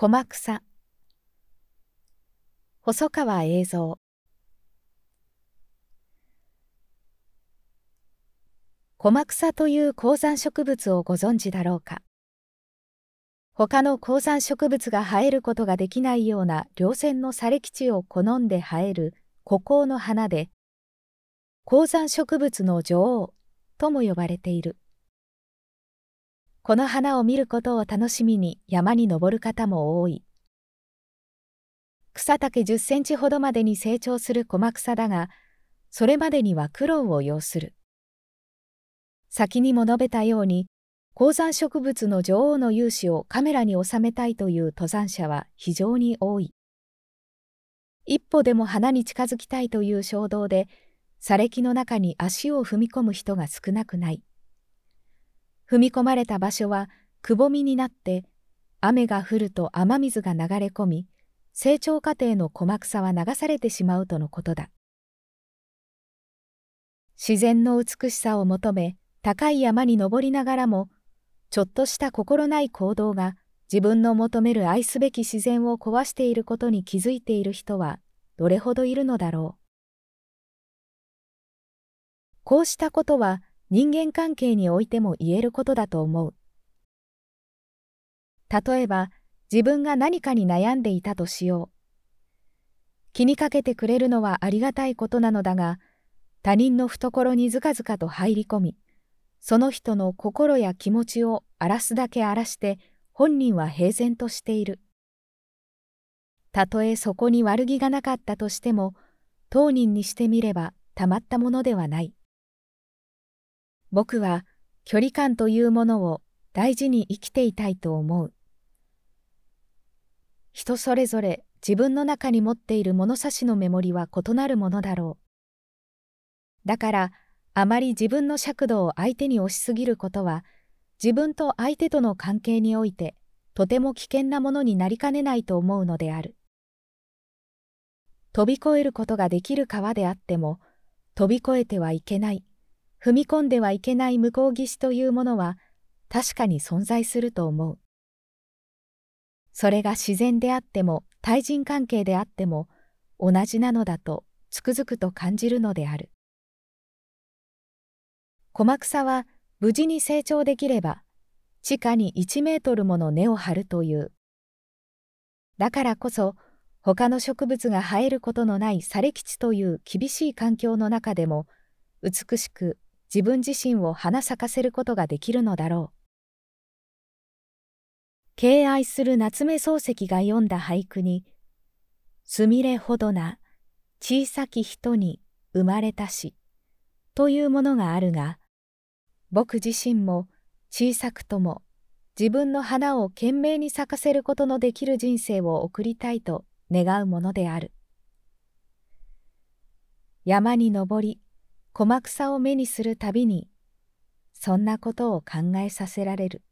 駒草細川映像駒草という高山植物をご存知だろうか。他の高山植物が生えることができないような稜線の砂礫地を好んで生える孤高の花で高山植物の女王とも呼ばれている。この花を見ることを楽しみに山に登る方も多い。草丈10センチほどまでに成長する小草だが、それまでには苦労を要する。先にも述べたように、高山植物の女王の勇姿をカメラに収めたいという登山者は非常に多い。一歩でも花に近づきたいという衝動で、砂礫の中に足を踏み込む人が少なくない。踏み込まれた場所はくぼみになって雨が降ると雨水が流れ込み成長過程の小草は流されてしまうとのことだ。自然の美しさを求め高い山に登りながらもちょっとした心ない行動が自分の求める愛すべき自然を壊していることに気づいている人はどれほどいるのだろう。こうしたことは人間関係においても言えることだと思う。例えば、自分が何かに悩んでいたとしよう。気にかけてくれるのはありがたいことなのだが、他人の懐にずかずかと入り込み、その人の心や気持ちを荒らすだけ荒らして本人は平然としている。たとえそこに悪気がなかったとしても、当人にしてみればたまったものではない。僕は距離感というものを大事に生きていたいと思う。人それぞれ自分の中に持っている物差しのメモリは異なるものだろう。だからあまり自分の尺度を相手に押しすぎることは自分と相手との関係においてとても危険なものになりかねないと思うのである。飛び越えることができる川であっても飛び越えてはいけない踏み込んではいけない向こう岸というものは確かに存在すると思う。それが自然であっても対人関係であっても同じなのだとつくづくと感じるのである。駒草は無事に成長できれば地下に1メートルもの根を張るという。だからこそ他の植物が生えることのない砂礫地という厳しい環境の中でも美しく自分自身を花咲かせることができるのだろう。敬愛する夏目漱石が読んだ俳句に、すみれほどな小さき人に生まれたし、というものがあるが、僕自身も小さくとも自分の花を懸命に咲かせることのできる人生を送りたいと願うものである。山に登り、小草を目にするたびにそんなことを考えさせられる。